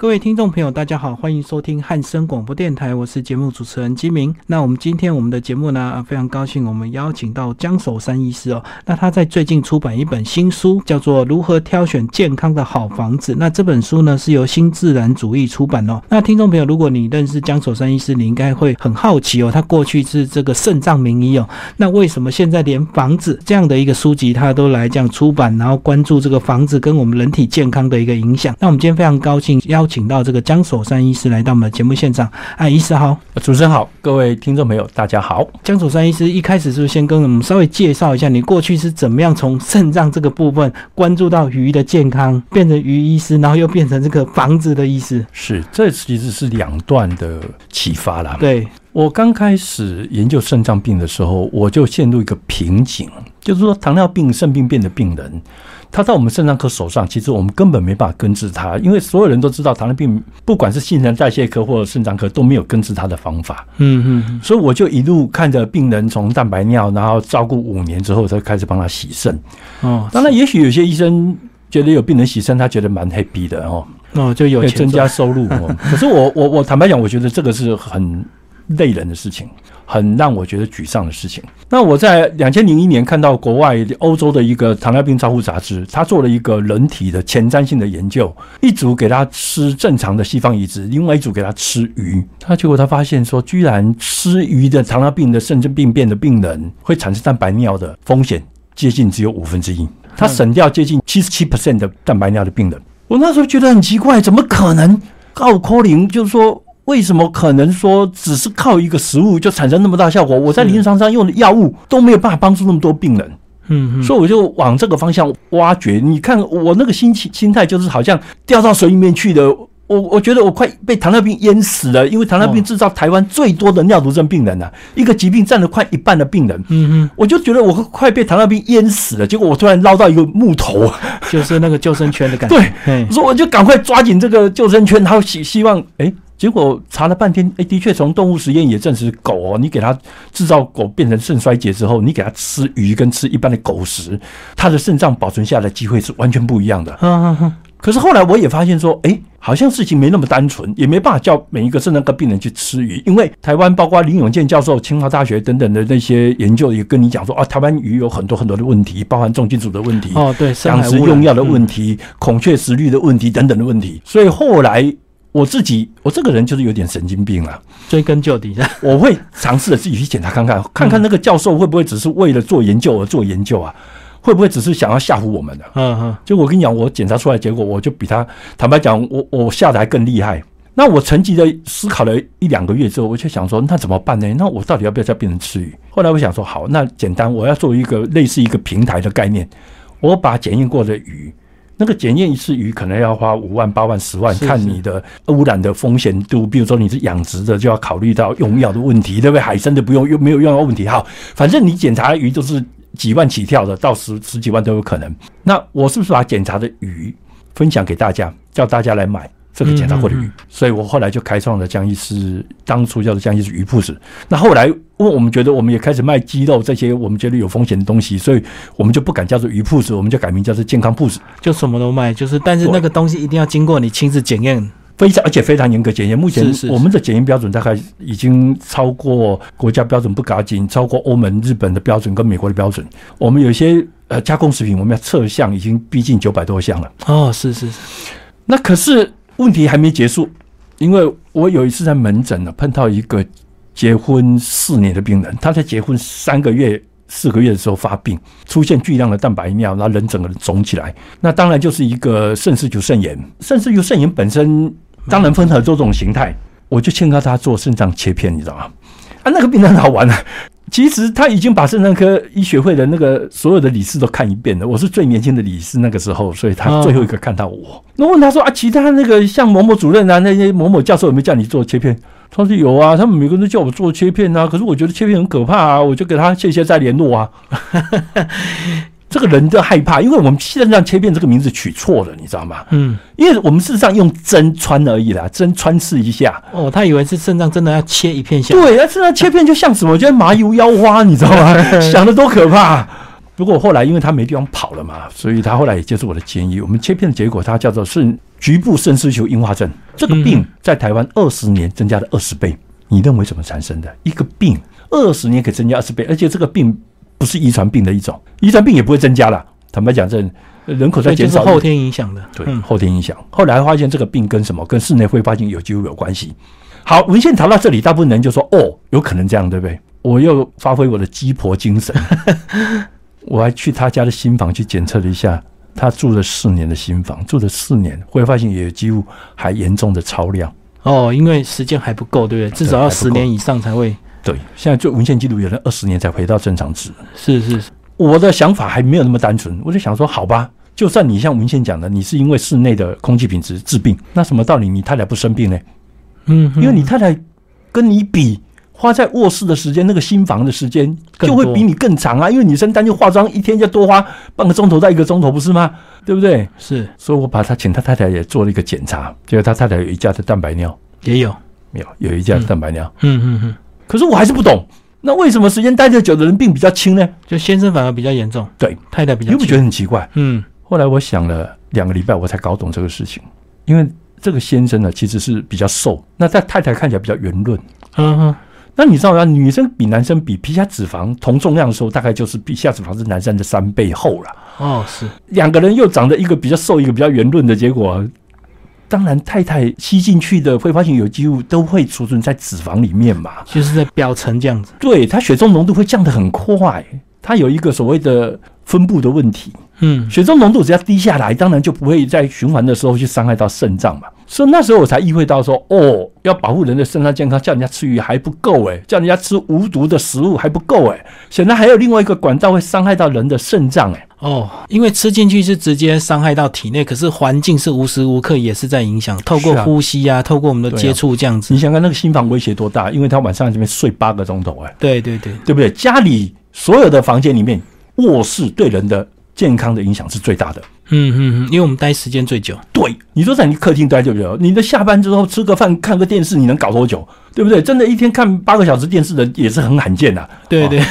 各位听众朋友，大家好，欢迎收听汉声广播电台，我是节目主持人金明。那我们今天我们的节目呢，非常高兴，我们邀请到江守山医师哦。那他在最近出版一本新书，叫做《如何挑选健康的好房子》。那这本书呢，是由新自然主义出版哦。那听众朋友，如果你认识江守山医师，你应该会很好奇哦，他过去是这个肾脏名医哦，那为什么现在连房子这样的一个书籍他都来这样出版，然后关注这个房子跟我们人体健康的一个影响？那我们今天非常高兴邀。请到这个江守山医师来到我们的节目现场。哎，医师好，主持人好，各位听众朋友大家好。江守山医师一开始是不是先跟我们稍微介绍一下，你过去是怎么样从肾脏这个部分关注到鱼的健康，变成鱼医师，然后又变成这个房子的医师？是，这其实是两段的启发啦。对我刚开始研究肾脏病的时候，我就陷入一个瓶颈，就是说糖尿病、肾病变的病人。他在我们肾脏科手上，其实我们根本没办法根治他，因为所有人都知道糖尿病，不管是新陈代谢科或者肾脏科都没有根治他的方法。嗯嗯，所以我就一路看着病人从蛋白尿，然后照顾五年之后，才开始帮他洗肾。哦，当然，也许有些医生觉得有病人洗肾，他觉得蛮 happy 的哦，哦，就有增加收入。可是我我我坦白讲，我觉得这个是很。累人的事情，很让我觉得沮丧的事情。那我在两千零一年看到国外欧洲的一个糖尿病照护杂志，他做了一个人体的前瞻性的研究，一组给他吃正常的西方移植，另外一组给他吃鱼。他结果他发现说，居然吃鱼的糖尿病的肾脏病变的病人会产生蛋白尿的风险接近只有五分之一，他省掉接近七十七 percent 的蛋白尿的病人。我那时候觉得很奇怪，怎么可能？告科林就是说。为什么可能说只是靠一个食物就产生那么大效果？我在临床上用的药物都没有办法帮助那么多病人，嗯，所以我就往这个方向挖掘。你看我那个心情心态就是好像掉到水里面去的，我我觉得我快被糖尿病淹死了，因为糖尿病制造台湾最多的尿毒症病人呢，一个疾病占了快一半的病人，嗯嗯，我就觉得我快被糖尿病淹死了。结果我突然捞到一个木头，就是那个救生圈的感觉，对，所以我就赶快抓紧这个救生圈，然后希希望哎。结果查了半天，哎，的确从动物实验也证实，狗哦，你给它制造狗变成肾衰竭之后，你给它吃鱼跟吃一般的狗食，它的肾脏保存下来的机会是完全不一样的。可是后来我也发现说，哎，好像事情没那么单纯，也没办法叫每一个肾脏科病人去吃鱼，因为台湾包括林永健教授、清华大学等等的那些研究也跟你讲说，啊，台湾鱼有很多很多的问题，包含重金属的问题，哦，对，养殖用药的问题，孔雀石绿的问题等等的问题，所以后来。我自己，我这个人就是有点神经病了，追根究底的。我会尝试着自己去检查看看，看看那个教授会不会只是为了做研究而做研究啊？会不会只是想要吓唬我们的？嗯嗯。就我跟你讲，我检查出来结果，我就比他坦白讲，我我吓得还更厉害。那我沉寂的思考了一两个月之后，我就想说，那怎么办呢？那我到底要不要再变成吃鱼？后来我想说，好，那简单，我要做一个类似一个平台的概念，我把检验过的鱼。那个检验一次鱼可能要花五万、八万、十万，看你的污染的风险度。比如说你是养殖的，就要考虑到用药的问题，对不对？海参的不用，又没有用药问题。好，反正你检查鱼都是几万起跳的，到十十几万都有可能。那我是不是把检查的鱼分享给大家，叫大家来买？这个检查过的鱼，所以我后来就开创了江医师，当初叫做江医师鱼铺子。那后来，因为我们觉得我们也开始卖鸡肉这些我们觉得有风险的东西，所以我们就不敢叫做鱼铺子，我们就改名叫做健康铺子，就什么都卖。就是，但是那个东西一定要经过你亲自检验，非常而且非常严格检验。目前我们的检验标准大概已经超过国家标准不赶紧，超过欧盟、日本的标准跟美国的标准。我们有些呃加工食品，我们要测项已经逼近九百多项了。哦，是是是，那可是。问题还没结束，因为我有一次在门诊呢碰到一个结婚四年的病人，他在结婚三个月、四个月的时候发病，出现巨量的蛋白尿，然后人整个人肿起来。那当然就是一个肾丝球肾炎。肾丝球肾炎本身当然分很多种形态，我就劝告他做肾脏切片，你知道吗？啊，那个病人好玩啊。其实他已经把肾脏科医学会的那个所有的理事都看一遍了。我是最年轻的理事那个时候，所以他最后一个看到我。那问他说啊，其他那个像某某主任啊，那些某某教授有没有叫你做切片？他说有啊，他们每个人都叫我做切片啊。可是我觉得切片很可怕啊，我就给他谢谢再联络啊。这个人都害怕，因为我们肾脏切片这个名字取错了，你知道吗？嗯，因为我们事实上用针穿而已啦，针穿刺一下。哦，他以为是肾脏真的要切一片下。对，那肾脏切片就像什么？就像麻油腰花，你知道吗？想的多可怕。不过后来因为他没地方跑了嘛，所以他后来也接受我的建议，我们切片的结果，它叫做肾局部肾丝球硬化症。这个病在台湾二十年增加了二十倍，你认为怎么产生的？一个病二十年可以增加二十倍，而且这个病不是遗传病的一种，遗传病也不会增加了。坦白讲，这人口在减少，后天影响的。对，后天影响。后来发现这个病跟什么？跟室内挥发性有机物有关系。好，文献谈到这里，大部分人就说：“哦，有可能这样，对不对？”我又发挥我的鸡婆精神，我还去他家的新房去检测了一下，他住了四年的新房，住了四年，挥发性有机物还严重的超量。哦，因为时间还不够，对不对？至少要十年以上才会。对，现在做文献记录，有人二十年才回到正常值。是是是，我的想法还没有那么单纯，我就想说，好吧，就算你像文献讲的，你是因为室内的空气品质治病，那什么道理你太太不生病呢？嗯，因为你太太跟你比。花在卧室的时间，那个新房的时间就会比你更长啊！因为女生单就化妆，一天就多花半个钟头到一个钟头，不是吗？对不对？是，所以我把他请他太太也做了一个检查，结果他太太有一家的蛋白尿也有，没有有一家的蛋白尿。嗯嗯嗯。可是我还是不懂，那为什么时间待得久的人病比较轻呢？就先生反而比较严重，对，太太比较。你不觉得很奇怪？嗯。后来我想了两个礼拜，我才搞懂这个事情，因为这个先生呢其实是比较瘦，那他太太看起来比较圆润。嗯哼。那你知道吗？女生比男生比皮下脂肪同重量的时候，大概就是皮下脂肪是男生的三倍厚了。哦，是两个人又长得一个比较瘦，一个比较圆润的结果，当然太太吸进去的挥发性有机物都会储存在脂肪里面嘛，就是在表层这样子。对，它血中浓度会降得很快，它有一个所谓的分布的问题。嗯，血中浓度只要低下来，当然就不会在循环的时候去伤害到肾脏嘛。所以那时候我才意会到说，哦，要保护人的肾脏健康，叫人家吃鱼还不够诶，叫人家吃无毒的食物还不够诶，显然还有另外一个管道会伤害到人的肾脏诶。哦，因为吃进去是直接伤害到体内，可是环境是无时无刻也是在影响，透过呼吸啊，透过我们的接触这样子。你想看那个心房威胁多大？因为他晚上在这边睡八个钟头诶。对对对，对不对？家里所有的房间里面，卧室对人的。健康的影响是最大的。嗯嗯嗯，因为我们待时间最久。对，你说在你客厅待就久，你的下班之后吃个饭、看个电视，你能搞多久？对不对？真的，一天看八个小时电视的也是很罕见的。对对。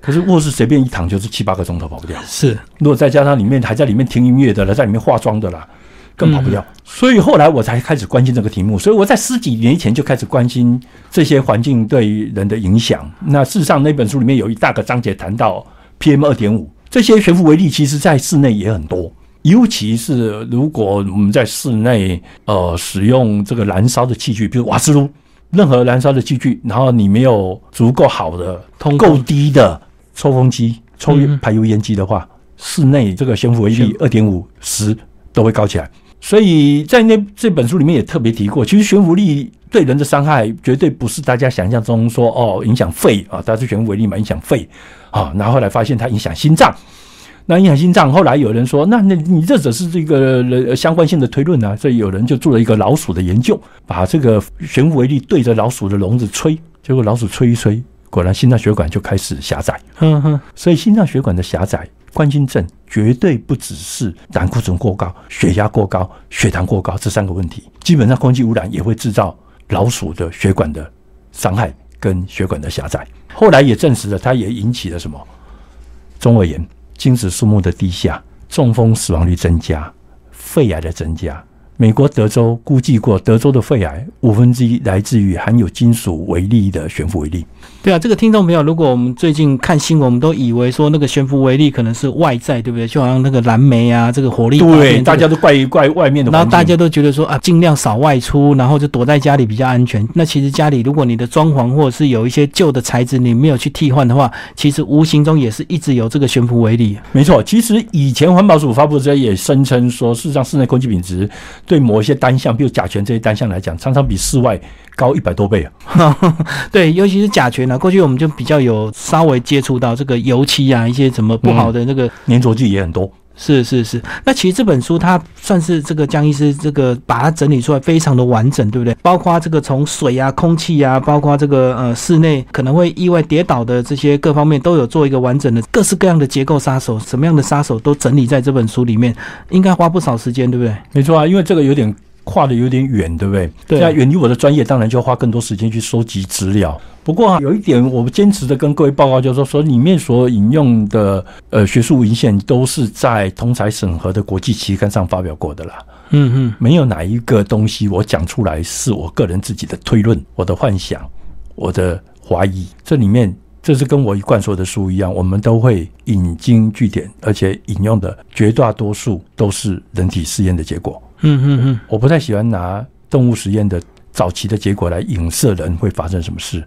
可是卧室随便一躺就是七八个钟头跑不掉。是，如果再加上里面还在里面听音乐的了，在里面化妆的啦，更跑不掉。所以后来我才开始关心这个题目。所以我在十几年前就开始关心这些环境对人的影响。那事实上，那本书里面有一大个章节谈到 PM 二点五。这些悬浮微粒其实在室内也很多，尤其是如果我们在室内呃使用这个燃烧的器具，比如瓦斯炉，任何燃烧的器具，然后你没有足够好的、够低的抽风机、抽排油烟机的话，室内这个悬浮微粒二点五十都会高起来。所以在那这本书里面也特别提过，其实悬浮力对人的伤害绝对不是大家想象中说哦影响肺啊，它是悬浮微粒嘛影响肺。啊，然后后来发现它影响心脏，那影响心脏，后来有人说，那那你这只是这个相关性的推论啊，所以有人就做了一个老鼠的研究，把这个悬浮微粒对着老鼠的笼子吹，结果老鼠吹一吹，果然心脏血管就开始狭窄。哼哼，所以心脏血管的狭窄，冠心症绝对不只是胆固醇过高、血压过高、血糖过高这三个问题，基本上空气污染也会制造老鼠的血管的伤害跟血管的狭窄。后来也证实了，它也引起了什么中耳炎、精子数目的低下、中风死亡率增加、肺癌的增加。美国德州估计过，德州的肺癌五分之一来自于含有金属微粒的悬浮微粒。对啊，这个听众朋友，如果我们最近看新闻，我们都以为说那个悬浮微粒可能是外在，对不对？就好像那个蓝莓啊，这个火力对，大家都怪一怪外面的。然后大家都觉得说啊，尽量少外出，然后就躲在家里比较安全。那其实家里如果你的装潢或者是有一些旧的材质，你没有去替换的话，其实无形中也是一直有这个悬浮微粒。没错，其实以前环保署发布的也声称说，事实上室内空气品质对某一些单项，比如甲醛这些单项来讲，常常比室外高一百多倍啊。对，尤其是甲醛啊。过去我们就比较有稍微接触到这个油漆啊，一些什么不好的那个粘着剂也很多。是是是，那其实这本书它算是这个江医师这个把它整理出来非常的完整，对不对？包括这个从水啊、空气啊，包括这个呃室内可能会意外跌倒的这些各方面都有做一个完整的各式各样的结构杀手，什么样的杀手都整理在这本书里面，应该花不少时间，对不对？没错啊，因为这个有点。跨的有点远，对不对？对那远离我的专业，当然就要花更多时间去收集资料。不过啊，有一点我坚持的跟各位报告，就是说，说里面所引用的呃学术文献都是在同才审核的国际期刊上发表过的啦。嗯嗯，没有哪一个东西我讲出来是我个人自己的推论、我的幻想、我的怀疑。这里面，这是跟我一贯说的书一样，我们都会引经据典，而且引用的绝大多数都是人体试验的结果。嗯嗯嗯，我不太喜欢拿动物实验的早期的结果来影射人会发生什么事，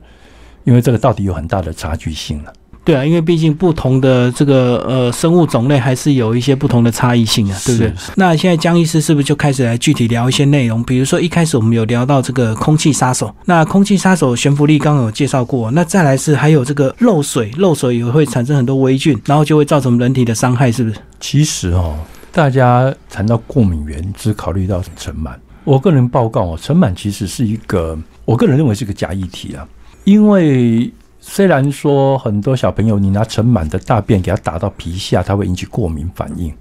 因为这个到底有很大的差距性了。对啊，因为毕竟不同的这个呃生物种类还是有一些不同的差异性啊，对不对？那现在江医师是不是就开始来具体聊一些内容？比如说一开始我们有聊到这个空气杀手，那空气杀手悬浮力刚刚有介绍过，那再来是还有这个漏水，漏水也会产生很多微菌，然后就会造成人体的伤害，是不是？其实哦，大家谈到过敏源，只考虑到尘螨。我个人报告哦，尘螨其实是一个，我个人认为是个假议题啊。因为虽然说很多小朋友，你拿尘螨的大便给他打到皮下，它会引起过敏反应。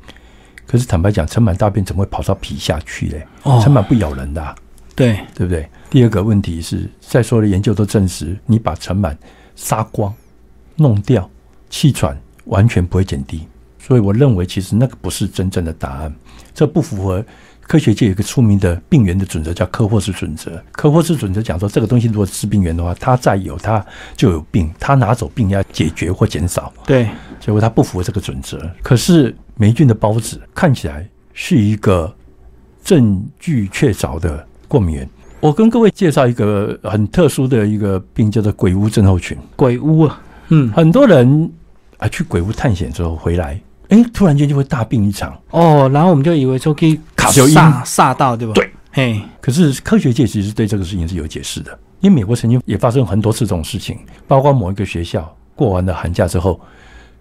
可是坦白讲，尘螨大便怎么会跑到皮下去嘞？哦尘螨不咬人的啊、对，对不对？第二个问题是，在所有的研究都证实，你把尘螨杀光、弄掉，气喘完全不会减低。所以我认为，其实那个不是真正的答案，这不符合科学界有一个出名的病原的准则，叫科霍氏准则。科霍氏准则讲说，这个东西如果是病原的话，它再有它就有病，它拿走病要解决或减少。对，结果它不符合这个准则。可是霉菌的孢子看起来是一个证据确凿的过敏源。我跟各位介绍一个很特殊的一个病，叫做鬼屋症候群。鬼屋啊，嗯，很多人啊去鬼屋探险之后回来，哎，突然间就会大病一场。哦，然后我们就以为说可以卡留音。煞煞到，对吧？对，嘿，可是科学界其实对这个事情是有解释的，因为美国曾经也发生很多次这种事情，包括某一个学校过完了寒假之后，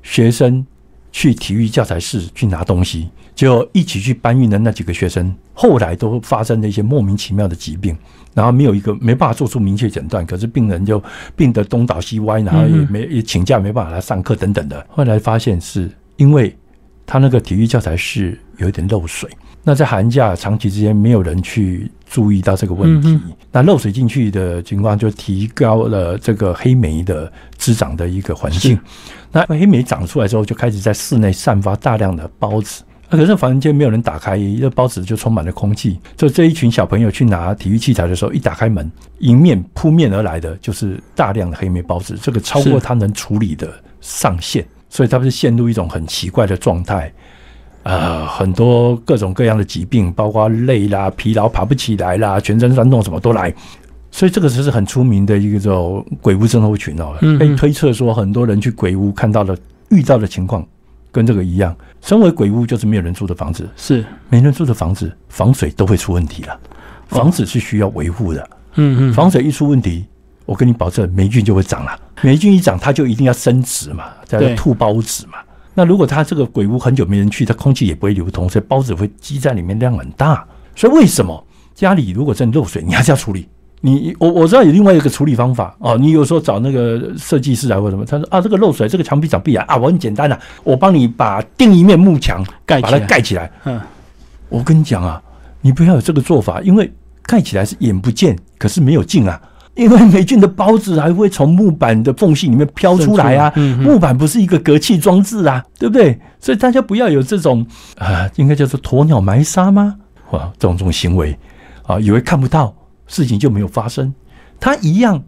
学生去体育教材室去拿东西，结果一起去搬运的那几个学生，后来都发生了一些莫名其妙的疾病，然后没有一个没办法做出明确诊断，可是病人就病得东倒西歪，然后也没也请假没办法来上课等等的，后来发现是因为他那个体育教材是有一点漏水。那在寒假长期之间，没有人去注意到这个问题，嗯那漏水进去的情况就提高了这个黑莓的滋长的一个环境。那黑莓长出来之后，就开始在室内散发大量的孢子。那可是房间没有人打开，这孢子就充满了空气。就这一群小朋友去拿体育器材的时候，一打开门，迎面扑面而来的就是大量的黑莓孢子，这个超过他能处理的上限，所以他们是陷入一种很奇怪的状态。呃，很多各种各样的疾病，包括累啦、疲劳、爬不起来啦、全身酸痛，什么都来。所以这个只是很出名的一个叫鬼屋症候群哦。被推测说，很多人去鬼屋看到了、遇到的情况跟这个一样。身为鬼屋，就是没有人住的房子，是，没人住的房子，防水都会出问题了。房子是需要维护的，嗯嗯，防水一出问题，我跟你保证，霉菌就会长了。霉菌一长，它就一定要生殖嘛，叫做吐孢子嘛。那如果它这个鬼屋很久没人去，它空气也不会流通，所以孢子会积在里面，量很大。所以为什么家里如果真漏水，你还是要处理？你我我知道有另外一个处理方法哦，你有时候找那个设计师来或什么，他说啊这个漏水，这个墙壁长壁癌啊，我很简单的、我帮你把另一面幕墙盖把它盖起来，盖起来。嗯，我跟你讲啊，你不要有这个做法，因为盖起来是眼不见，可是没有进啊。因为霉菌的孢子还会从木板的缝隙里面飘出来啊，木板不是一个隔气装置啊，对不对？所以大家不要有这种啊，应该叫做鸵鸟埋沙吗？哇，这种这种行为啊，以为看不到事情就没有发生，它一样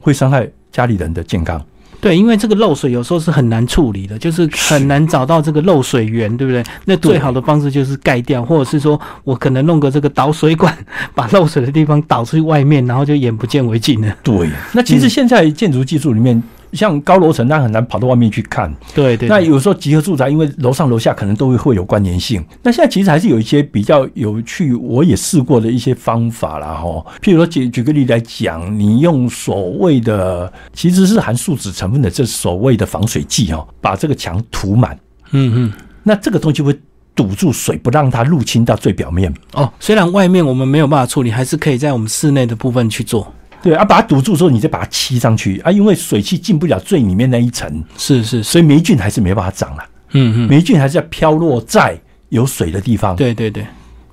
会伤害家里人的健康。对，因为这个漏水有时候是很难处理的，就是很难找到这个漏水源，对不对？那最好的方式就是盖掉，或者是说我可能弄个这个导水管，把漏水的地方导出去外面，然后就眼不见为净了。对，那其实现在建筑技术里面，像高楼层，它很难跑到外面去看。对对，对那有时候集合住宅，因为楼上楼下可能都会会有关联性。那现在其实还是有一些比较有趣，我也试过的一些方法啦，哈。譬如说举举个例来讲，你用所谓的其实是含树脂成分的这所谓的防水剂哦，把这个墙涂满，嗯嗯。那这个东西会堵住水，不让它入侵到最表面。哦，虽然外面我们没有办法处理，还是可以在我们室内的部分去做。对啊，把它堵住之后，你再把它吸上去啊，因为水汽进不了最里面那一层，是是是，所以霉菌还是没办法长了。嗯嗯，霉菌还是要飘落在有水的地方。对对对，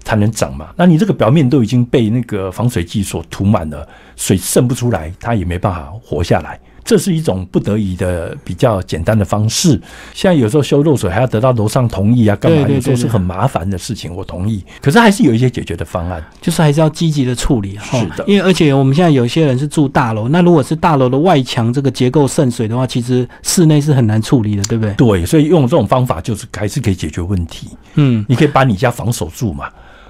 才能长嘛。那你这个表面都已经被那个防水剂所涂满了，水渗不出来，它也没办法活下来。这是一种不得已的比较简单的方式。现在有时候修漏水还要得到楼上同意啊，干嘛？有时候是很麻烦的事情。我同意，可是还是有一些解决的方案，就是还是要积极的处理。是的，因为而且我们现在有些人是住大楼，那如果是大楼的外墙这个结构渗水的话，其实室内是很难处理的，对不对？对，所以用这种方法就是还是可以解决问题。嗯，你可以把你家防守住嘛。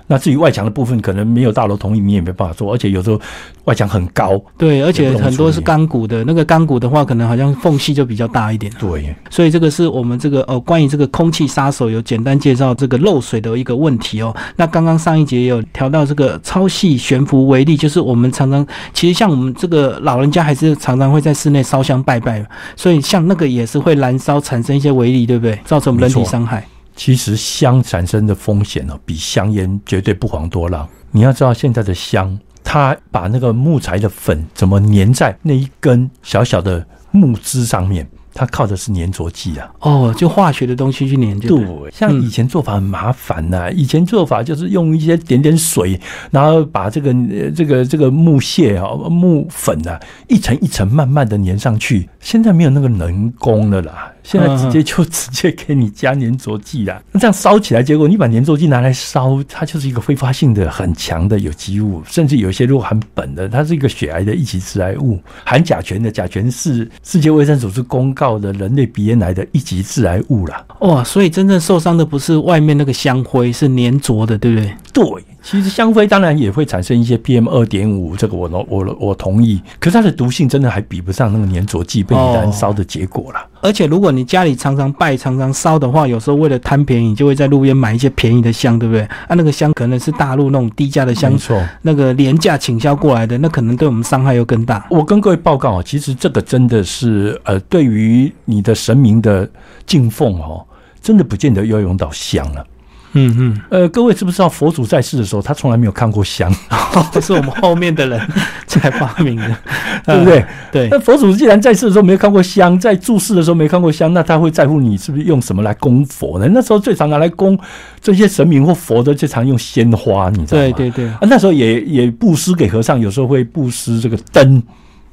那至于外墙的部分，可能没有大楼同意，你也没办法做。而且有时候外墙很高，对，而且很多是钢骨的。那个钢骨的话，可能好像缝隙就比较大一点。对，所以这个是我们这个哦，关于这个空气杀手有简单介绍这个漏水的一个问题哦。那刚刚上一节有调到这个超细悬浮微粒，就是我们常常其实像我们这个老人家还是常常会在室内烧香拜拜，所以像那个也是会燃烧产生一些微粒，对不对？造成我们人体伤害。其实香产生的风险呢，比香烟绝对不遑多让。你要知道，现在的香，它把那个木材的粉怎么粘在那一根小小的木枝上面。它靠的是粘着剂啊，哦，就化学的东西去粘，对。像以前做法很麻烦呐，以前做法就是用一些点点水，然后把这个这个这个木屑啊、木粉啊，一层一层慢慢的粘上去。现在没有那个人工了啦，现在直接就直接给你加粘着剂啦。那这样烧起来，结果你把粘着剂拿来烧，它就是一个挥发性的很强的有机物，甚至有些如果含苯的，它是一个血癌的一级致癌物。含甲醛的，甲醛是世界卫生组织公告。的人类鼻咽癌的一级致癌物了哇！所以真正受伤的不是外面那个香灰，是粘着的，对不对？对。其实香灰当然也会产生一些 PM 二点五，这个我我我同意。可是它的毒性真的还比不上那个粘着剂被你燃烧的结果了。而且如果你家里常常拜、常常烧的话，有时候为了贪便宜，就会在路边买一些便宜的香，对不对？啊，那个香可能是大陆那种低价的香，错，那个廉价倾销过来的，那可能对我们伤害又更大。我跟各位报告啊，其实这个真的是呃，对于你的神明的敬奉哦，真的不见得要用到香了。嗯嗯，呃，各位知不知道佛祖在世的时候，他从来没有看过香，这是我们后面的人 才发明的，对不对？对。那佛祖既然在世的时候没有看过香，在住世的时候没看过香，那他会在乎你是不是用什么来供佛呢？那时候最常拿来供这些神明或佛的，最常用鲜花，你知道吗？对对对。啊，那时候也也布施给和尚，有时候会布施这个灯，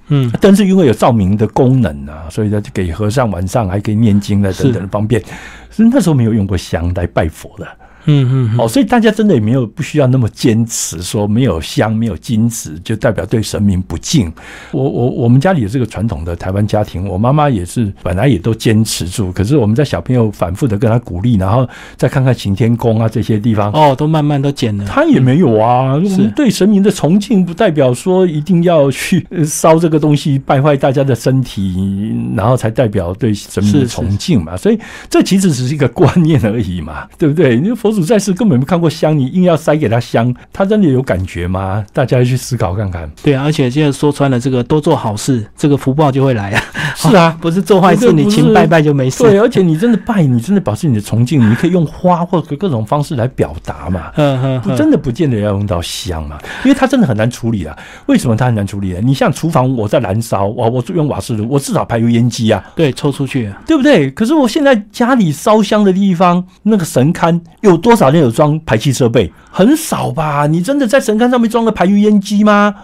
嗯，灯是因为有照明的功能啊，所以呢就给和尚晚上还可以念经的等等的方便。所以那时候没有用过香来拜佛的。嗯嗯，哦，所以大家真的也没有不需要那么坚持说没有香没有金子就代表对神明不敬。我我我们家里有这个传统的台湾家庭，我妈妈也是本来也都坚持住，可是我们在小朋友反复的跟他鼓励，然后再看看晴天宫啊这些地方，哦，都慢慢都减了。他也没有啊，我们对神明的崇敬不代表说一定要去烧这个东西败坏大家的身体，然后才代表对神明的崇敬嘛。所以这其实只是一个观念而已嘛，对不对？因为佛。主在世根本没看过香，你硬要塞给他香，他真的有感觉吗？大家去思考看看。对啊，而且现在说穿了，这个多做好事，这个福报就会来啊。是啊，不是做坏事，你勤拜拜就没事。对，而且你真的拜，你真的表示你的崇敬，你可以用花或者各种方式来表达嘛。嗯嗯，真的不见得要用到香嘛，因为它真的很难处理啊。为什么它很难处理？你像厨房我在燃烧，我我用瓦斯炉，我至少排油烟机啊，对，抽出去，对不对？可是我现在家里烧香的地方，那个神龛有。多少人有装排气设备？很少吧？你真的在神龛上面装了排油烟机吗？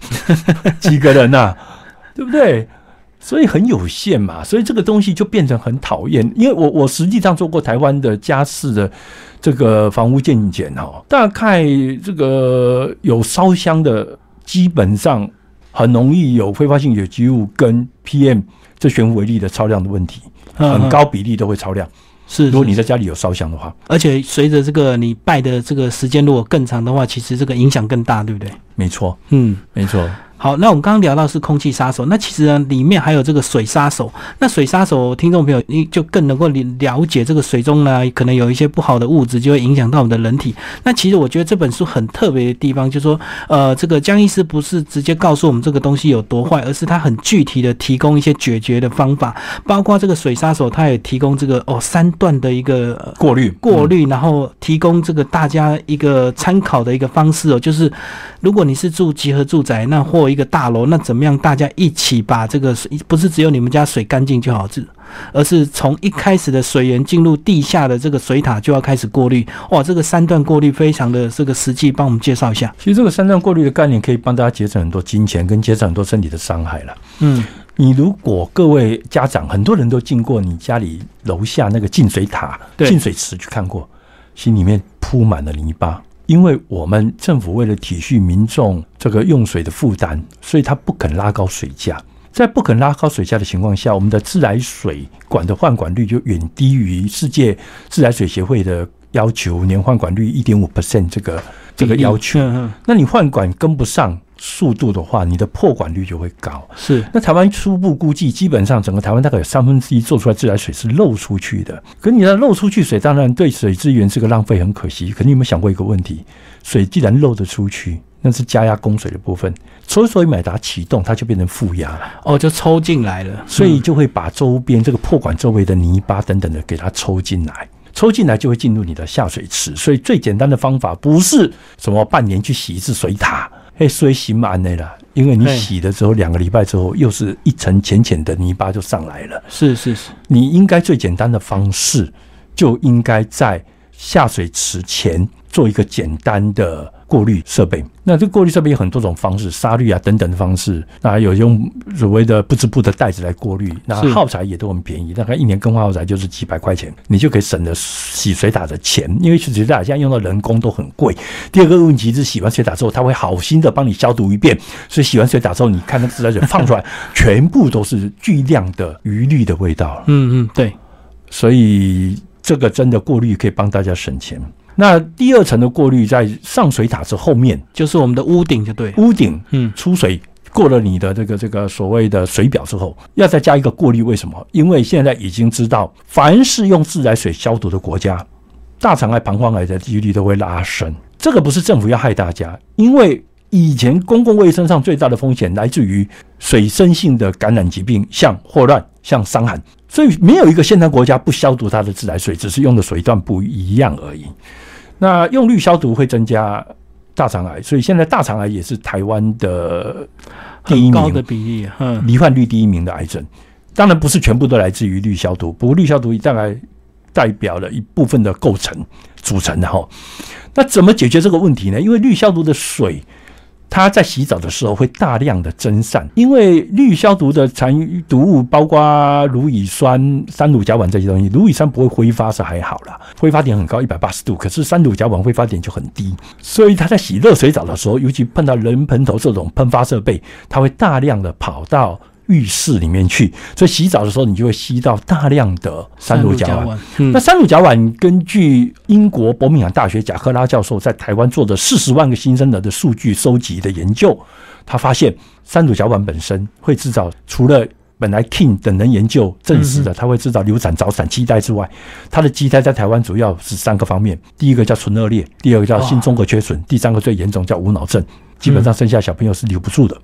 几个人呐？对不对？所以很有限嘛。所以这个东西就变成很讨厌。因为我我实际上做过台湾的家事的这个房屋建检哦，大概这个有烧香的，基本上很容易有挥发性有机物跟 PM 这悬浮微粒的超量的问题，很高比例都会超量。是，如果你在家里有烧香的话，而且随着这个你拜的这个时间如果更长的话，其实这个影响更大，对不对？没错，嗯，没错。好，那我们刚刚聊到是空气杀手，那其实呢里面还有这个水杀手。那水杀手，听众朋友你就更能够了解这个水中呢可能有一些不好的物质，就会影响到我们的人体。那其实我觉得这本书很特别的地方，就是说，呃，这个江医师不是直接告诉我们这个东西有多坏，而是他很具体的提供一些解决的方法，包括这个水杀手，他也提供这个哦三段的一个过滤过滤，然后提供这个大家一个参考的一个方式哦，就是如果你是住集合住宅，那或一个大楼，那怎么样？大家一起把这个水，不是只有你们家水干净就好，这而是从一开始的水源进入地下的这个水塔就要开始过滤。哇，这个三段过滤非常的这个实际，帮我们介绍一下。其实这个三段过滤的概念可以帮大家节省很多金钱，跟节省很多身体的伤害了。嗯，你如果各位家长很多人都进过你家里楼下那个净水塔、对进水池去看过，心里面铺满了泥巴。因为我们政府为了体恤民众这个用水的负担，所以他不肯拉高水价。在不肯拉高水价的情况下，我们的自来水管的换管率就远低于世界自来水协会的要求年换管率一点五 percent 这个这个要求。那你换管跟不上速度的话，你的破管率就会高。是那台湾初步估计，基本上整个台湾大概有三分之一做出来自来水是漏出去的。可你的漏出去水，当然对水资源是个浪费，很可惜。可你有没有想过一个问题？水既然漏得出去，那是加压供水的部分，之所以买达启动，它就变成负压了，哦，就抽进来了，所以就会把周边这个破管周围的泥巴等等的给它抽进来。抽进来就会进入你的下水池，所以最简单的方法不是什么半年去洗一次水塔，哎，水洗满的啦，因为你洗了之后两个礼拜之后，又是一层浅浅的泥巴就上来了。是是是，你应该最简单的方式，就应该在下水池前做一个简单的过滤设备。那这个过滤设备有很多种方式，沙滤啊等等的方式。那有用所谓的不织布的袋子来过滤，那耗材也都很便宜，大概一年更换耗材就是几百块钱，你就可以省了洗水塔的钱，因为洗水塔现在用到人工都很贵。第二个问题是，洗完水塔之后，它会好心的帮你消毒一遍，所以洗完水塔之后，你看那自来水放出来，全部都是巨量的余氯的味道了。嗯嗯，对，所以这个真的过滤可以帮大家省钱。那第二层的过滤在上水塔之后面，就是我们的屋顶就对，屋顶嗯，出水过了你的这个这个所谓的水表之后，要再加一个过滤。为什么？因为现在已经知道，凡是用自来水消毒的国家，大肠癌、膀胱癌的几率都会拉升。这个不是政府要害大家，因为以前公共卫生上最大的风险来自于水生性的感染疾病，像霍乱、像伤寒，所以没有一个现代国家不消毒它的自来水，只是用的水段不一样而已。那用氯消毒会增加大肠癌，所以现在大肠癌也是台湾的第一名高的，比例，嗯，罹患率第一名的癌症。当然不是全部都来自于氯消毒，不过氯消毒大概代表了一部分的构成组成的哈。那怎么解决这个问题呢？因为氯消毒的水，它在洗澡的时候会大量的蒸散，因为氯消毒的残余毒物包括乳乙酸、三乳甲烷这些东西，乳乙酸不会挥发是还好啦，挥发点很高，一百八十度，可是三乳甲烷挥发点就很低，所以它在洗热水澡的时候，尤其碰到人喷头这种喷发设备，它会大量的跑到。浴室里面去，所以洗澡的时候你就会吸到大量的三乳甲烷。嗯那，三乳甲烷根据英国伯明翰大学贾克拉教授在台湾做的四十万个新生儿的数据收集的研究，他发现三乳甲烷本身会制造除了本来 King 等人研究证实的，它会制造流产、早产、畸胎之外，它的畸胎在台湾主要是三个方面：第一个叫唇腭裂，第二个叫心中隔缺损，第三个最严重叫无脑症。基本上生下小朋友是留不住的。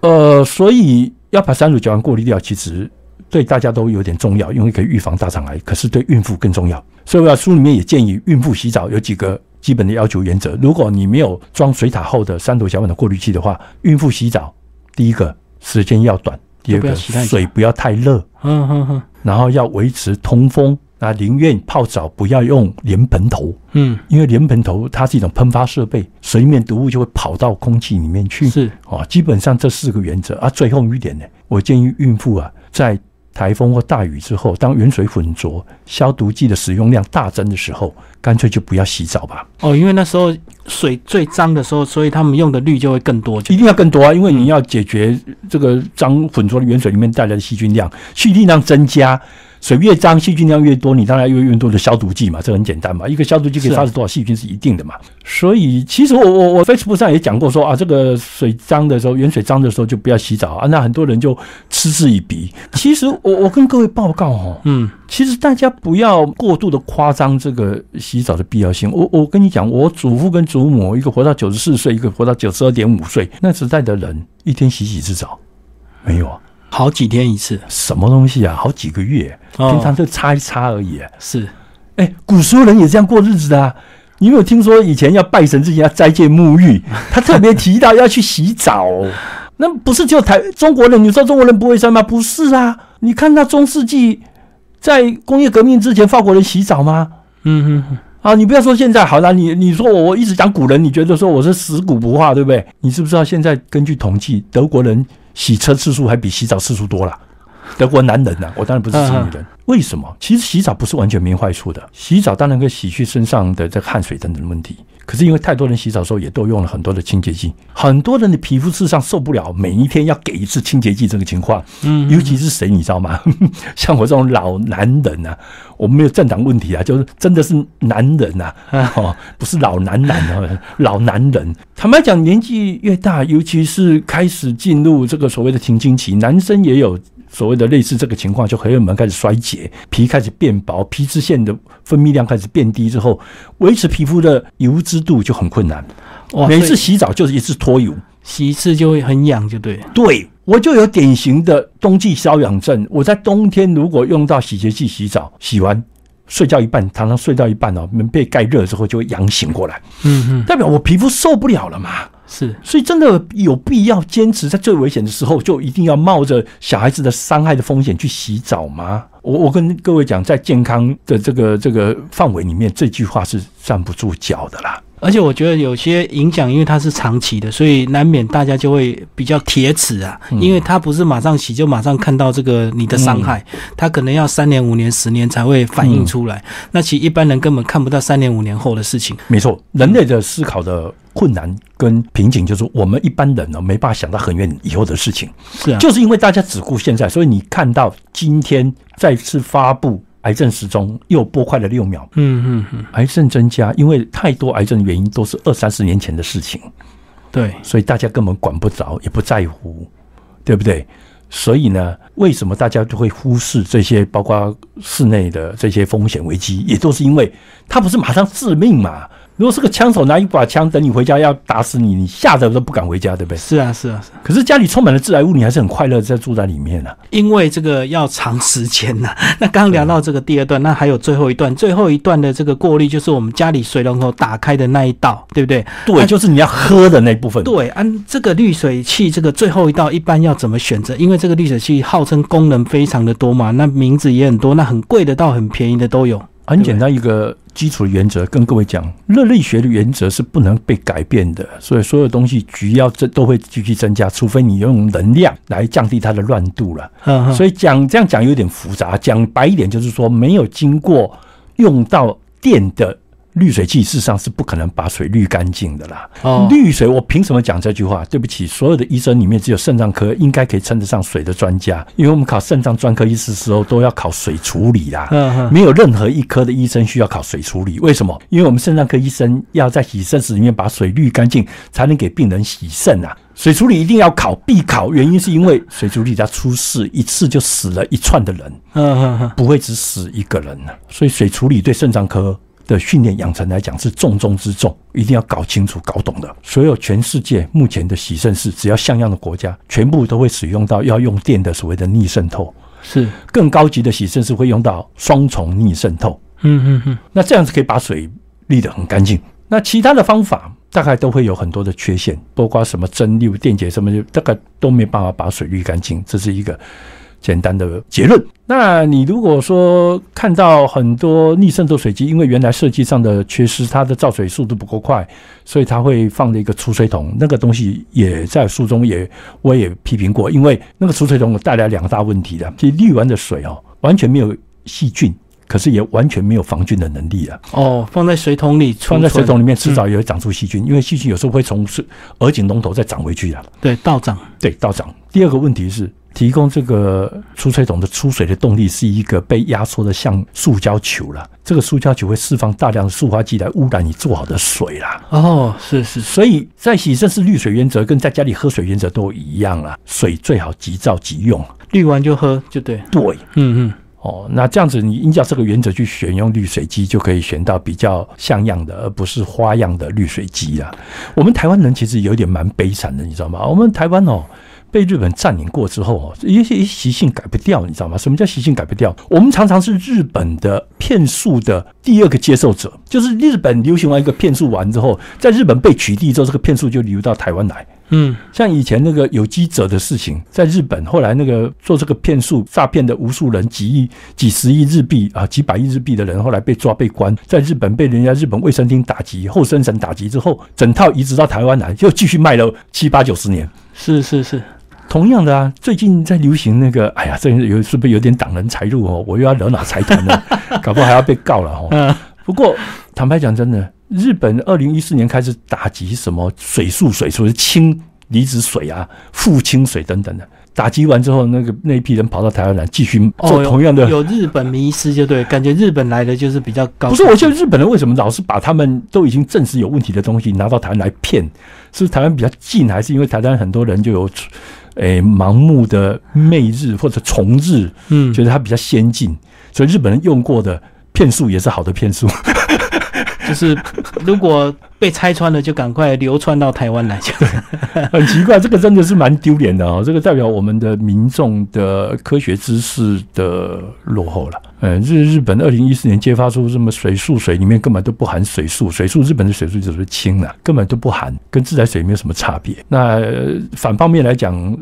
呃，所以要把三乳甲烷过滤掉，其实对大家都有点重要，因为可以预防大肠癌，可是对孕妇更重要。所以我书里面也建议孕妇洗澡有几个基本的要求原则。如果你没有装水塔后的三乳甲烷的过滤器的话，孕妇洗澡第一个时间要短，第二个水不要太热，嗯嗯嗯，然后要维持通风。那宁愿泡澡不要用莲蓬头，嗯，因为莲蓬头它是一种喷发设备，水里面毒物就会跑到空气里面去。是，哦，基本上这四个原则啊。最后一点呢，我建议孕妇啊，在台风或大雨之后，当原水混浊、消毒剂的使用量大增的时候，干脆就不要洗澡吧，哦，因为那时候水最脏的时候，所以他们用的氯就会更多，一定要更多啊，因为你要解决这个脏混浊的原水里面带来的细菌量，细菌量增加。水越脏，细菌量越多，你当然要用越多的消毒剂嘛，这很简单嘛。一个消毒剂可以杀死多少细菌是一定的嘛。所以其实我我我 Facebook 上也讲过说啊，这个水脏的时候，盐水脏的时候就不要洗澡啊。那很多人就嗤之以鼻。其实我我跟各位报告哦，嗯，其实大家不要过度的夸张这个洗澡的必要性。我我跟你讲，我祖父跟祖母一个活到九十四岁，一个活到九十二点五岁，那时代的人一天洗几次澡？没有啊，好几天一次，什么东西啊？好几个月，哦平常就擦一擦而已。是，哎，古时候人也这样过日子的啊。你有没有听说以前要拜神之前要斋戒沐浴？他特别提到要去洗澡。那不是就台中国人？你说中国人不卫生吗？不是啊，你看那中世纪在工业革命之前，法国人洗澡吗？嗯嗯，啊，你不要说现在好了，你你说我我一直讲古人，你觉得说我是死古不化，对不对？你知不知道现在根据统计，德国人洗车次数还比洗澡次数多了？德国男人呢、我当然不是指女人。为什么？其实洗澡不是完全没坏处的，洗澡当然可以洗去身上的这个汗水等等的问题。可是因为太多人洗澡的时候也都用了很多的清洁剂，很多人的皮肤事实上受不了每一天要给一次清洁剂这个情况。嗯尤其是谁你知道吗？像我这种老男人啊，我们没有政党问题啊，就是真的是男人啊，哦，不是老男男啊，老男人。坦白讲，年纪越大，尤其是开始进入这个所谓的停经期，男生也有。所谓的类似这个情况，就荷尔蒙开始衰竭，皮开始变薄，皮脂腺的分泌量开始变低之后，维持皮肤的油脂度就很困难。每次洗澡就是一次脱油，洗一次就会很痒，就对。对我就有典型的冬季瘙痒症。我在冬天如果用到洗洁剂洗澡，洗完睡觉一半，常常睡到一半哦，门被盖热之后就会痒醒过来，嗯嗯，代表我皮肤受不了了嘛。是所以真的有必要坚持在最危险的时候就一定要冒着小孩子的伤害的风险去洗澡吗？我我跟各位讲，在健康的这个这个范围里面，这句话是站不住脚的啦。而且我觉得有些影响，因为它是长期的，所以难免大家就会比较铁齿啊。嗯因为它不是马上洗就马上看到这个你的伤害，它可能要三年、五年、十年才会反映出来。那其实一般人根本看不到三年、五年后的事情。没错，人类的思考的困难跟瓶颈，就是我们一般人呢没办法想到很远以后的事情。是啊，就是因为大家只顾现在，所以你看到今天再次发布癌症时钟又拨快了六秒，嗯嗯嗯，癌症增加，因为太多癌症的原因都是二三十年前的事情，对，所以大家根本管不着，也不在乎，对不对？所以呢，为什么大家就会忽视这些，包括室内的这些风险危机，也都是因为它不是马上致命嘛？如果是个枪手拿一把枪等你回家要打死你，你吓得都不敢回家，对不对？是啊是啊是啊，可是家里充满了致癌物，你还是很快乐在住在里面啊。因为这个要长时间呐、那刚刚聊到这个第二段，那还有最后一段，最后一段的这个过滤就是我们家里水龙头打开的那一道，对不对？对，就是你要喝的那部分。对，按这个滤水器这个最后一道一般要怎么选择？因为这个滤水器号称功能非常的多嘛，那名字也很多，那很贵的到很便宜的都有。很简单一个基础的原则，跟各位讲，热力学的原则是不能被改变的，所以所有东西只要增都会继续增加，除非你用能量来降低它的乱度了。嗯，所以讲这样讲有点复杂，讲白一点就是说，没有经过用到电的滤水器，事实上是不可能把水滤干净的啦。哦，滤水，我凭什么讲这句话？对不起，所有的医生里面只有肾脏科应该可以称得上水的专家，因为我们考肾脏专科医师的时候都要考水处理啦。嗯，没有任何一科的医生需要考水处理，为什么？因为我们肾脏科医生要在洗肾室里面把水滤干净，才能给病人洗肾啊。水处理一定要考，必考，原因是因为水处理它出事一次就死了一串的人，不会只死一个人呢、所以水处理对肾脏科的训练养成来讲是重中之重，一定要搞清楚、搞懂的。所有全世界目前的洗肾室，只要像样的国家，全部都会使用到要用电的所谓的逆渗透。是，更高级的洗肾是会用到双重逆渗透，嗯嗯嗯，那这样子可以把水沥得很干净。那其他的方法大概都会有很多的缺陷，包括什么蒸馏、电解什么的，大概都没办法把水滤干净，这是一个简单的结论。那你如果说看到很多逆渗透水机，因为原来设计上的缺失，它的造水速度不够快，所以它会放了一个储水桶。那个东西也在书中也我也批评过，因为那个储水桶带来两大问题的，其实滤完的水哦，完全没有细菌。可是也完全没有防菌的能力啊！哦，放在水桶里放在水桶里面，迟早也会长出细菌，因为细菌有时候会从水耳颈龙头再长回去的。对，倒长，对，倒长。第二个问题是，提供这个出水桶的出水的动力是一个被压缩的像塑胶球了，这个塑胶球会释放大量的塑化剂来污染你做好的水啦。哦，是是是，所以在洗肾是滤水原则跟在家里喝水原则都一样啦，水最好即造即用。滤完就喝，就对，对。嗯嗯，哦，那这样子，你依照这个原则去选用滤水机，就可以选到比较像样的，而不是花样的滤水机啊。我们台湾人其实有点蛮悲惨的，你知道吗？我们台湾哦，被日本占领过之后哦，一些习性改不掉，你知道吗？什么叫习性改不掉？我们常常是日本的骗术的第二个接受者，就是日本流行完一个骗术完之后，在日本被取缔之后，这个骗术就流到台湾来。嗯，像以前那个有机者的事情，在日本，后来那个做这个骗术诈骗的无数人，几亿、几十亿日币啊，几百亿日币的人，后来被抓被关，在日本被人家日本卫生厅打击、后生省打击之后，整套移植到台湾来，又继续卖了七八九十年。是是是，同样的啊，最近在流行那个，哎呀，这有是不是有点挡人财路哦？我又要惹恼财团了，搞不好还要被告了哦。嗯，不过坦白讲，真的，日本二零一四年开始打击什么水素水，所谓氢离子水啊、富氢水等等的，打击完之后，那个那一批人跑到台湾来继续做同样的。有日本迷失就对，感觉日本来的就是比较高。不是，我觉得日本人为什么老是把他们都已经证实有问题的东西拿到台湾来骗？是不是台湾比较近，还是因为台湾很多人就有诶盲目的媚日或者崇日，嗯，觉得它比较先进，所以日本人用过的骗术也是好的骗术。就是如果被拆穿了，就赶快流窜到台湾来，就很奇怪，这个真的是蛮丢脸的哦。这个代表我们的民众的科学知识的落后了。嗯，日日本二零一四年揭发出什么水素水里面根本都不含水素，水素日本的水素就是氢啊，根本都不含，跟自来水没有什么差别。那反方面来讲，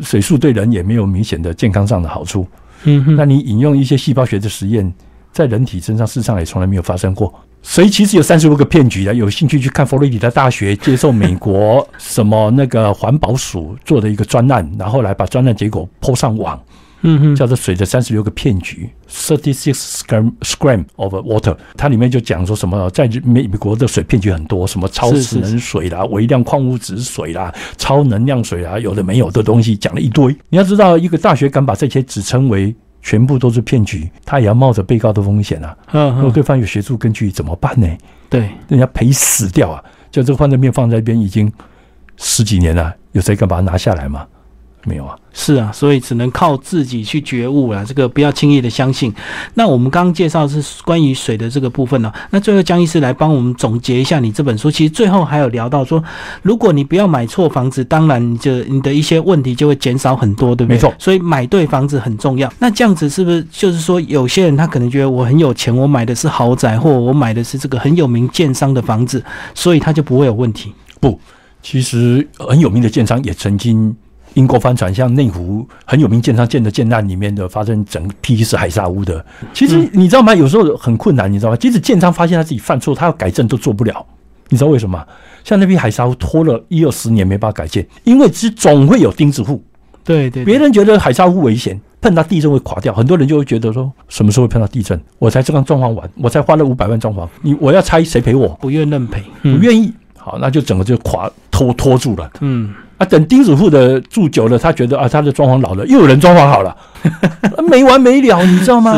水素对人也没有明显的健康上的好处。嗯哼，那你引用一些细胞学的实验，在人体身上事实上也从来没有发生过。所以其实有三十多个骗局的，有兴趣去看佛罗里达大学接受美国什么那个环保署做的一个专案，然后来把专案结果抛上网，嗯哼，叫做“水的三十六个骗局 ”（Thirty Six Scam Scam of Water）。它里面就讲说什么，在美美国的水骗局很多，什么超智能水啦、微量矿物质水啦、超能量水啦，有的没有的东西讲了一堆。你要知道，一个大学敢把这些指称为。全部都是骗局，他也要冒着被告的风险啊！如果对方有学术根据怎么办呢？对，人家赔死掉啊！就这个犯罪面放在一边已经十几年了，有谁敢把它拿下来吗？没有啊，是啊，所以只能靠自己去觉悟了。这个不要轻易的相信。那我们刚刚介绍是关于水的这个部分呢。那最后江医师来帮我们总结一下你这本书。其实最后还有聊到说，如果你不要买错房子，当然你就你的一些问题就会减少很多，对不对？没错。所以买对房子很重要。那这样子是不是就是说，有些人他可能觉得我很有钱，我买的是豪宅，或我买的是这个很有名建商的房子，所以他就不会有问题？不，其实很有名的建商也曾经。英国帆船像内湖很有名建商建的建案里面的发生整批是海沙屋的，其实你知道吗？有时候很困难，你知道吗？即使建商发现他自己犯错，他要改正都做不了。你知道为什么？像那批海沙屋拖了一二十年没办法改建，因为其实总会有钉子户。对对，别人觉得海沙屋危险，碰到地震会垮掉，很多人就会觉得说，什么时候会碰到地震？我才刚装潢完，我才花了五百万装潢，你我要拆谁赔我？不愿认赔，不愿意。好，那就整个就垮拖拖住了。嗯。啊，等钉子户的住久了，他觉得啊，他的装潢老了，又有人装潢好了，没完没了，你知道吗？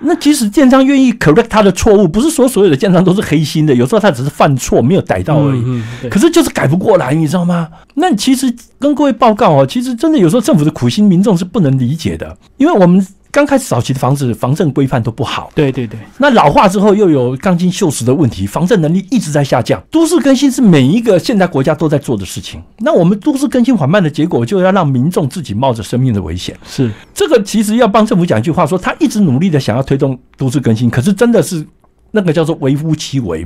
那即使建商愿意 correct 他的错误，不是说所有的建商都是黑心的，有时候他只是犯错没有逮到而已。可是就是改不过来，你知道吗？那其实跟各位报告哦，其实真的有时候政府的苦心，民众是不能理解的，因为我们。刚开始早期的房子防震规范都不好，对对对。那老化之后又有钢筋锈蚀的问题，防震能力一直在下降。都市更新是每一个现代国家都在做的事情。那我们都市更新缓慢的结果，就要让民众自己冒着生命的危险。是这个，其实要帮政府讲一句话，说他一直努力的想要推动都市更新，可是真的是。那个叫做微乎其微。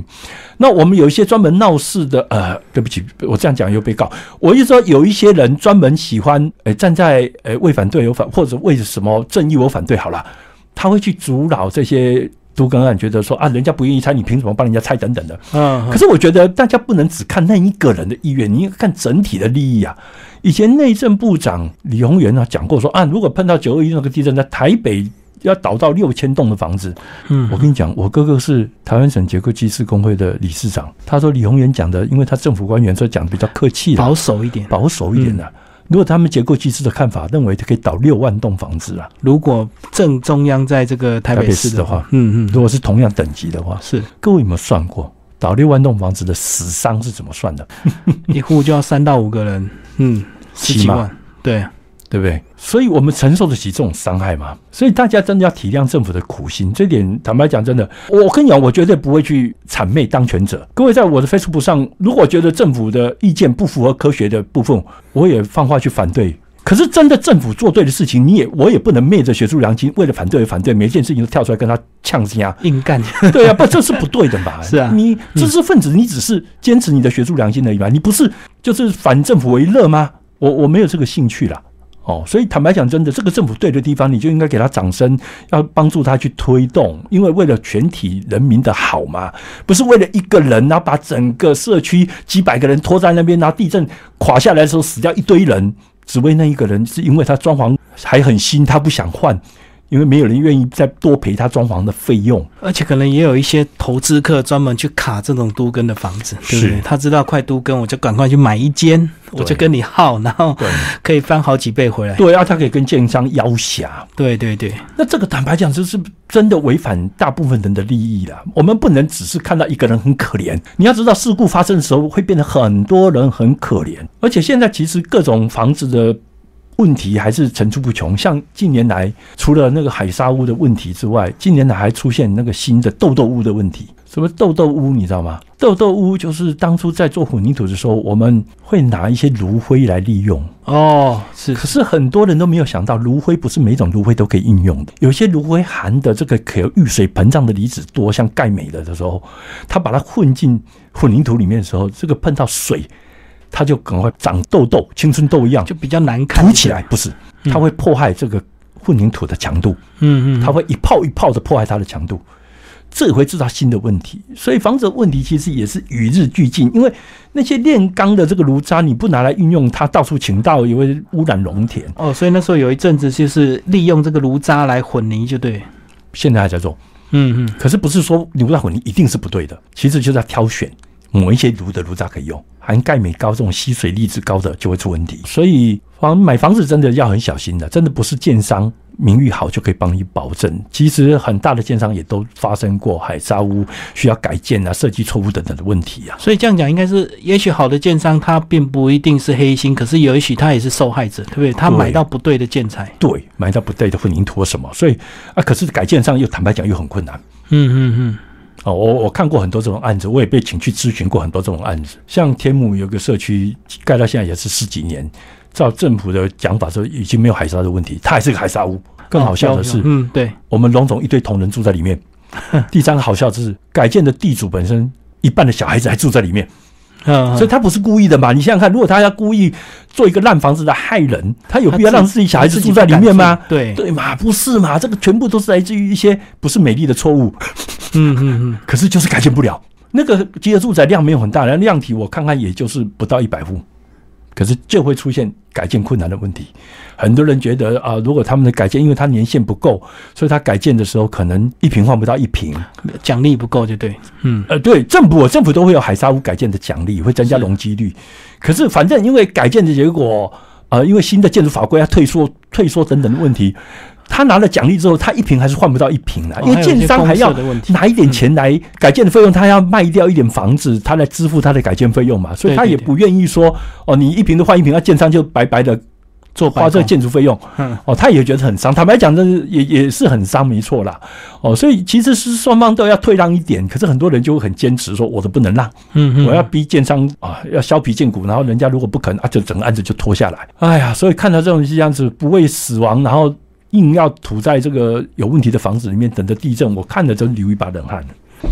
那我们有一些专门闹事的，呃，对不起，我这样讲又被告。我意思说，有一些人专门喜欢，呃，站在呃为反对有反，或者为什么正义我反对好了，他会去阻挠这些都更案，觉得说啊，人家不愿意拆，你凭什么帮人家拆等等的。嗯。可是我觉得大家不能只看那一个人的意愿，你应该看整体的利益啊。以前内政部长李宏源啊讲过说啊，如果碰到九二一那个地震，在台北。要倒到六千栋的房子，嗯，我跟你讲，我哥哥是台湾省结构技师工会的理事长，他说李宏源讲的，因为他政府官员，所以讲比较客气保守一点，保守一点的。如果他们结构技师的看法认为他可以倒六万栋房子啊，如果正中央在这个台北市的话，嗯嗯，如果是同样等级的话，是。各位有没有算过倒六万栋房子的死伤是怎么算的？一户就要三到五个人，嗯，十几万，对。对不对？所以我们承受得起这种伤害吗？所以大家真的要体谅政府的苦心。这点坦白讲，真的，我跟你讲，我绝对不会去谄媚当权者。各位在我的 Facebook 上，如果觉得政府的意见不符合科学的部分，我也放话去反对。可是真的政府做对的事情，你也我也不能昧着学术良心，为了反对而反对，每一件事情都跳出来跟他呛声。硬干。对啊，不，这是不对的嘛。是啊，你知识分子，你只是坚持你的学术良心而已嘛，你不是就是反政府为乐吗？我我没有这个兴趣啦。哦，所以坦白讲，真的，这个政府对的地方，你就应该给他掌声，要帮助他去推动，因为为了全体人民的好嘛，不是为了一个人，然后把整个社区几百个人拖在那边，然后地震垮下来的时候死掉一堆人，只为那一个人，是因为他装潢还很新，他不想换。因为没有人愿意再多赔他装潢的费用，而且可能也有一些投资客专门去卡这种都跟的房子，对不对？他知道快都跟，我就赶快去买一间，我就跟你耗，然后 可以翻好几倍回来。对啊，他可以跟建商要挟。对对对，那这个坦白讲，就是真的违反大部分人的利益了。我们不能只是看到一个人很可怜，你要知道事故发生的时候会变得很多人很可怜，而且现在其实各种房子的。问题还是层出不穷，像近年来除了那个海沙屋的问题之外，近年来还出现那个新的豆豆屋的问题。什么豆豆屋？你知道吗？豆豆屋就是当初在做混凝土的时候，我们会拿一些炉灰来利用。哦，是。可是很多人都没有想到，炉灰不是每种炉灰都可以应用的。有些炉灰含的这个可遇水膨胀的离子多，像钙镁的的时候，它把它混进混凝土里面的时候，这个碰到水。它就赶快长痘痘，青春痘一样，就比较难看。凸起来不是，它会破坏这个混凝土的强度。嗯嗯，它会一泡一泡的破坏它的强度，这也会制造新的问题。所以房子的问题其实也是与日俱进，因为那些炼钢的这个炉渣，你不拿来运用，它到处倾倒，也会污染农田。哦，所以那时候有一阵子就是利用这个炉渣来混泥，就对。现在还在做。嗯嗯，可是不是说炉渣混凝一定是不对的，其实就是要挑选。某一些炉的炉渣可以用，含钙镁高、这种吸水粒子高的就会出问题。所以房买房子真的要很小心的，真的不是建商名誉好就可以帮你保证。其实很大的建商也都发生过海沙屋需要改建啊、设计错误等等的问题啊。所以这样讲，应该是也许好的建商他并不一定是黑心，可是也许他也是受害者，对不对？他买到不对的建材，对，买到不对的混凝土什么，所以啊，可是改建上又坦白讲又很困难。嗯嗯嗯。哦，我我看过很多这种案子，我也被请去咨询过很多这种案子。像天母有个社区盖到现在也是十几年，照政府的讲法说已经没有海沙的问题，它还是个海沙屋。更好笑的是，嗯，对，我们龙总一堆同仁住在里面。第三个好笑就是改建的地主本身一半的小孩子还住在里面。所以他不是故意的嘛？你想想看，如果他要故意做一个烂房子来害人，他有必要让自己小孩子住在里面吗？对对嘛，不是嘛？这个全部都是来自于一些不是美丽的错误。嗯嗯嗯。可是就是改变不了，那个集合住宅量没有很大，然后量体我看看也就是不到一百户。可是就会出现改建困难的问题。很多人觉得啊，如果他们的改建，因为它年限不够，所以他改建的时候可能一平换不到一平，奖励不够，就对。嗯，呃，对，政府政府都会有海沙屋改建的奖励，会增加容积率。可是反正因为改建的结果，呃，因为新的建筑法规要退缩、退缩等等的问题。他拿了奖励之后，他一瓶还是换不到一瓶的，因为建商还要拿一点钱来改建的费用，他要卖掉一点房子，他来支付他的改建费用嘛，所以他也不愿意说哦，你一瓶都换一瓶，那建商就白白的做花这建筑费用，哦，他也觉得很伤。坦白讲，这是也也是很伤，没错啦。哦，所以其实是双方都要退让一点，可是很多人就会很坚持说，我都不能让，嗯，我要逼建商啊，要削皮建骨，然后人家如果不肯啊，就整个案子就拖下来。哎呀，所以看到这种这样子不畏死亡，然后。硬要土在这个有问题的房子里面，等着地震，我看着真流一把冷汗。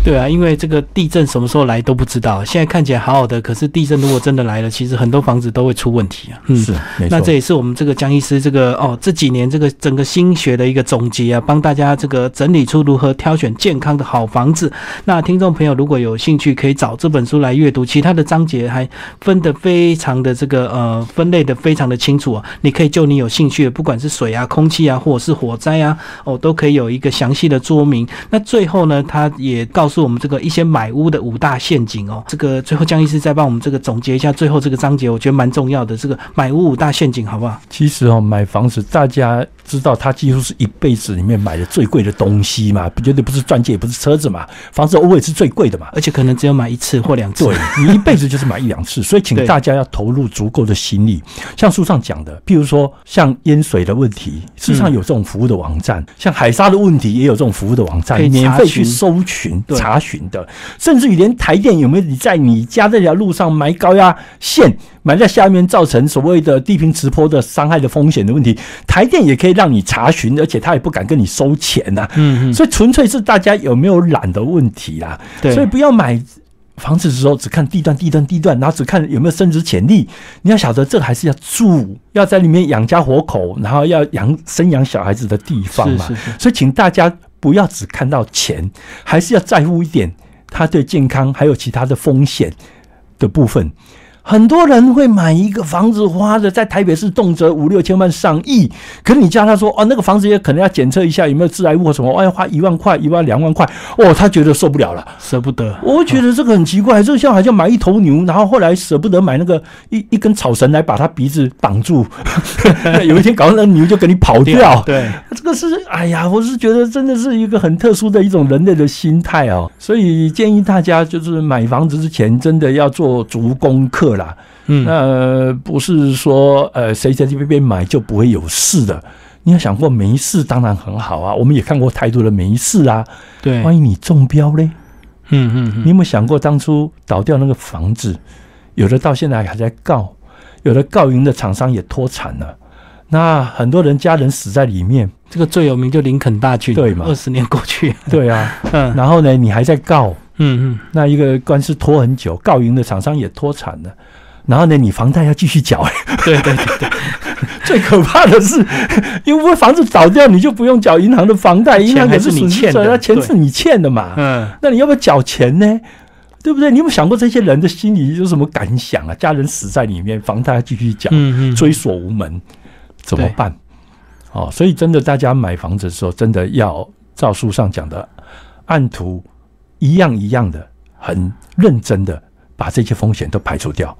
对啊，因为这个地震什么时候来都不知道。现在看起来好好的，可是地震如果真的来了，其实很多房子都会出问题啊。嗯，是，那这也是我们这个江医师这个哦这几年这个整个心学的一个总结啊，帮大家这个整理出如何挑选健康的好房子。那听众朋友如果有兴趣，可以找这本书来阅读，其他的章节还分得非常的这个呃分类的非常的清楚啊。你可以就你有兴趣的，不管是水啊、空气啊，或者是火灾啊，哦，都可以有一个详细的说明。那最后呢，他也。告诉我们这个一些买屋的五大陷阱哦，这个最后江医师再帮我们这个总结一下最后这个章节，我觉得蛮重要的。这个买屋五大陷阱，好不好？其实哦，买房子大家知道，他几乎是一辈子里面买的最贵的东西嘛，绝对不是钻戒，也不是车子嘛，房子偶尔是最贵的嘛，而且可能只有买一次或两次。对你一辈子就是买一两次，所以请大家要投入足够的心力。像书上讲的，譬如说像淹水的问题，事实上有这种服务的网站；像海沙的问题，也有这种服务的网站，免费去搜寻。查询的，甚至于连台电有没有你在你家这条路上埋高压线？埋在下面造成所谓的地平直坡的伤害的风险的问题，台电也可以让你查询，而且他也不敢跟你收钱呐、嗯嗯，所以纯粹是大家有没有懒的问题啦。对，所以不要买房子的时候只看地段、地段、地段，然后只看有没有升值潜力。你要晓得，这还是要住，要在里面养家活口，然后要养生养小孩子的地方嘛。是是是，所以，请大家不要只看到钱，还是要在乎一点他对健康还有其他的风险的部分。很多人会买一个房子，花的在台北市动辄五六千万、上亿，可是你叫他说哦，那个房子也可能要检测一下有没有致癌物或什么，哦，要花一万块、一万两万块，哦，他觉得受不了了。舍不得。我觉得这个很奇怪，就像好像买一头牛，然后后来舍不得买那个一一根草绳来把他鼻子绑住，有一天搞到那个牛就给你跑掉。对，这个是，哎呀，我是觉得真的是一个很特殊的一种人类的心态哦，所以建议大家就是买房子之前真的要做足功课啦。嗯，那不是说呃谁在这边买就不会有事的。你要想过没事当然很好啊，我们也看过太多的没事啊。对，万一你中标嘞？嗯嗯嗯，你有没有想过当初倒掉那个房子，有的到现在还在告，有的告赢的厂商也脱产了。那很多人家人死在里面，这个最有名就林肯大郡，对嘛二十年过去，对啊，嗯然后呢，你还在告，嗯嗯那一个官司拖很久，告赢的厂商也脱产了，然后呢，你房贷要继续缴、对对对对，最可怕的是，因为房子倒掉，你就不用缴银行的房贷，银行钱还是可是你欠的那钱是你欠的嘛，嗯，那你要不要缴钱呢？对不对？你有没有想过这些人的心里有什么感想啊？家人死在里面，房贷要继续缴，嗯嗯，追索无门，怎么办？哦，所以真的，大家买房子的时候，真的要照书上讲的，按图一样一样的，很认真的把这些风险都排除掉。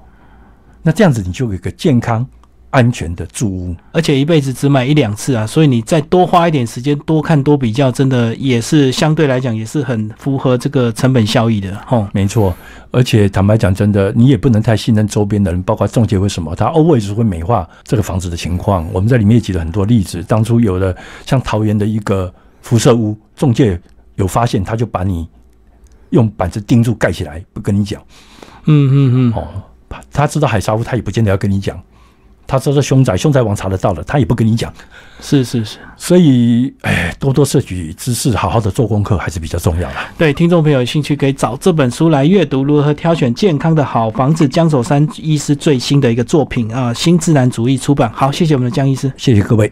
那这样子，你就有一个健康、安全的住屋。而且一辈子只买一两次啊，所以你再多花一点时间，多看多比较，真的也是相对来讲也是很符合这个成本效益的吼。没错，而且坦白讲，真的，你也不能太信任周边的人，包括中介为什么，他 always 会美化这个房子的情况。我们在里面也举了很多例子，当初有的像桃园的一个辐射屋，中介有发现，他就把你用板子钉住盖起来，不跟你讲嗯嗯嗯，哦。他知道海沙屋，他也不见得要跟你讲。他知道凶宅，凶宅王查得到了，他也不跟你讲。是是是，所以，哎，多多摄取知识，好好的做功课还是比较重要的。对听众朋友有兴趣可以找这本书来阅读，如何挑选健康的好房子。江守山医师最新的一个作品啊，新自然主义出版。好，谢谢我们的江医师。谢谢各位。